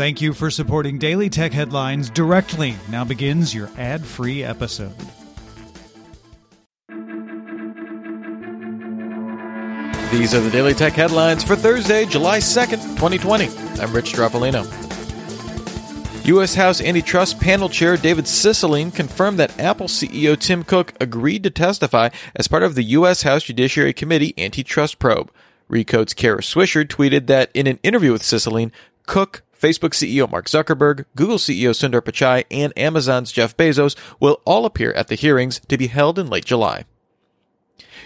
Thank you for supporting Daily Tech Headlines directly. Now begins your ad free episode. These are the Daily Tech headlines for Thursday, July 2nd, 2020. I'm Rich Stroffolino. U.S. House Antitrust Panel Chair David Cicilline confirmed that Apple CEO Tim Cook agreed to testify as part of the U.S. House Judiciary Committee antitrust probe. Recode's Kara Swisher tweeted that in an interview with Cicilline, Cook, Facebook CEO Mark Zuckerberg, Google CEO Sundar Pichai, and Amazon's Jeff Bezos will all appear at the hearings to be held in late July.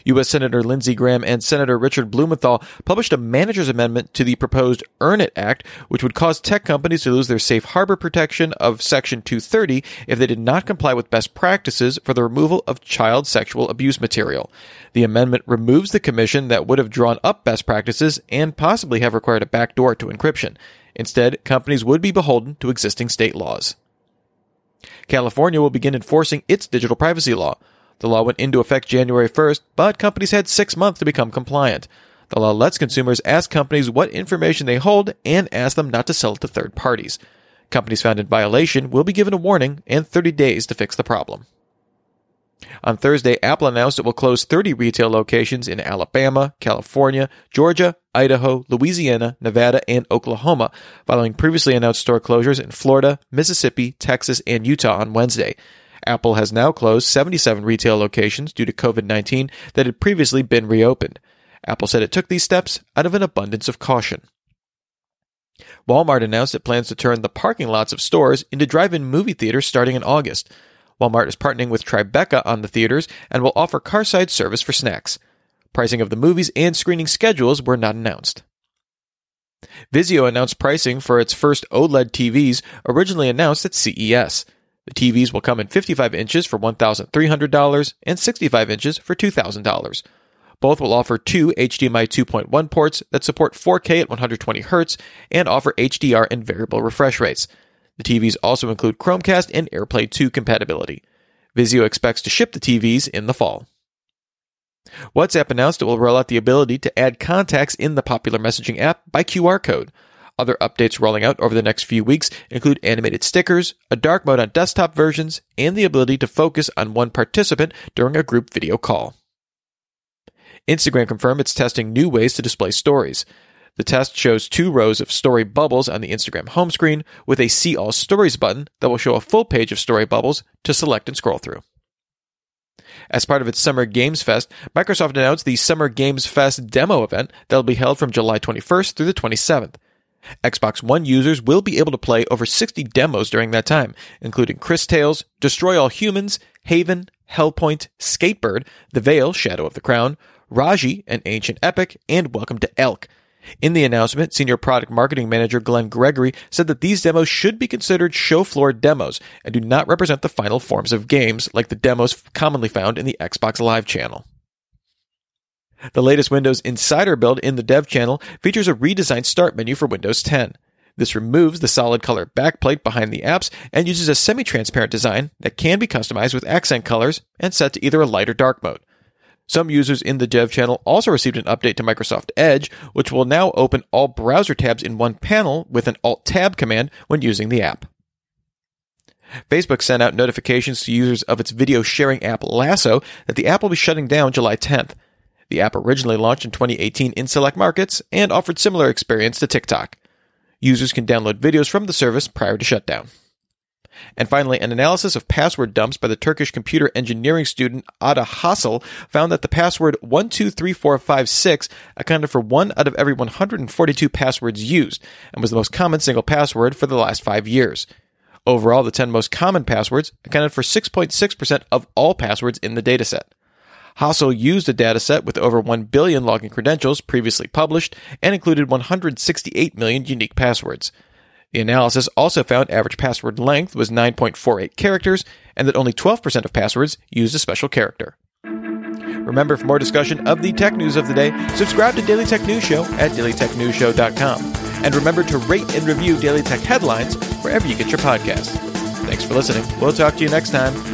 U.S. Senator Lindsey Graham and Senator Richard Blumenthal published a manager's amendment to the proposed Earn It Act, which would cause tech companies to lose their safe harbor protection of Section 230 if they did not comply with best practices for the removal of child sexual abuse material. The amendment removes the commission that would have drawn up best practices and possibly have required a backdoor to encryption. Instead, companies would be beholden to existing state laws. California will begin enforcing its digital privacy law. The law went into effect January 1st, but companies had six months to become compliant. The law lets consumers ask companies what information they hold and ask them not to sell it to third parties. Companies found in violation will be given a warning and 30 days to fix the problem. On Thursday, Apple announced it will close 30 retail locations in Alabama, California, Georgia, Idaho, Louisiana, Nevada, and Oklahoma, following previously announced store closures in Florida, Mississippi, Texas, and Utah on Wednesday. Apple has now closed 77 retail locations due to COVID 19 that had previously been reopened. Apple said it took these steps out of an abundance of caution. Walmart announced it plans to turn the parking lots of stores into drive in movie theaters starting in August. Walmart is partnering with Tribeca on the theaters and will offer carside service for snacks. Pricing of the movies and screening schedules were not announced. Vizio announced pricing for its first OLED TVs, originally announced at CES. The TVs will come in 55 inches for $1,300 and 65 inches for $2,000. Both will offer two HDMI 2.1 ports that support 4K at 120 Hz and offer HDR and variable refresh rates. The TVs also include Chromecast and AirPlay 2 compatibility. Vizio expects to ship the TVs in the fall. WhatsApp announced it will roll out the ability to add contacts in the popular messaging app by QR code. Other updates rolling out over the next few weeks include animated stickers, a dark mode on desktop versions, and the ability to focus on one participant during a group video call. Instagram confirmed it's testing new ways to display stories. The test shows two rows of story bubbles on the Instagram home screen with a See All Stories button that will show a full page of story bubbles to select and scroll through. As part of its Summer Games Fest, Microsoft announced the Summer Games Fest demo event that will be held from July 21st through the 27th. Xbox One users will be able to play over 60 demos during that time, including Cris Tales, Destroy All Humans, Haven, Hellpoint, Skatebird, The Veil, Shadow of the Crown, Raji, an ancient epic, and Welcome to Elk. In the announcement, Senior Product Marketing Manager Glenn Gregory said that these demos should be considered show floor demos and do not represent the final forms of games like the demos commonly found in the Xbox Live channel. The latest Windows Insider build in the dev channel features a redesigned start menu for Windows 10. This removes the solid color backplate behind the apps and uses a semi-transparent design that can be customized with accent colors and set to either a light or dark mode. Some users in the dev channel also received an update to Microsoft Edge, which will now open all browser tabs in one panel with an Alt Tab command when using the app. Facebook sent out notifications to users of its video sharing app Lasso that the app will be shutting down July 10th. The app originally launched in 2018 in select markets and offered similar experience to TikTok. Users can download videos from the service prior to shutdown. And finally, an analysis of password dumps by the Turkish computer engineering student Ada Hassel found that the password 123456 accounted for one out of every 142 passwords used and was the most common single password for the last five years. Overall, the 10 most common passwords accounted for 6.6% of all passwords in the dataset. Hassel used a dataset with over 1 billion login credentials previously published and included 168 million unique passwords. The analysis also found average password length was 9.48 characters and that only 12% of passwords used a special character. Remember, for more discussion of the tech news of the day, subscribe to Daily Tech News Show at dailytechnewsshow.com. And remember to rate and review Daily Tech headlines wherever you get your podcasts. Thanks for listening. We'll talk to you next time.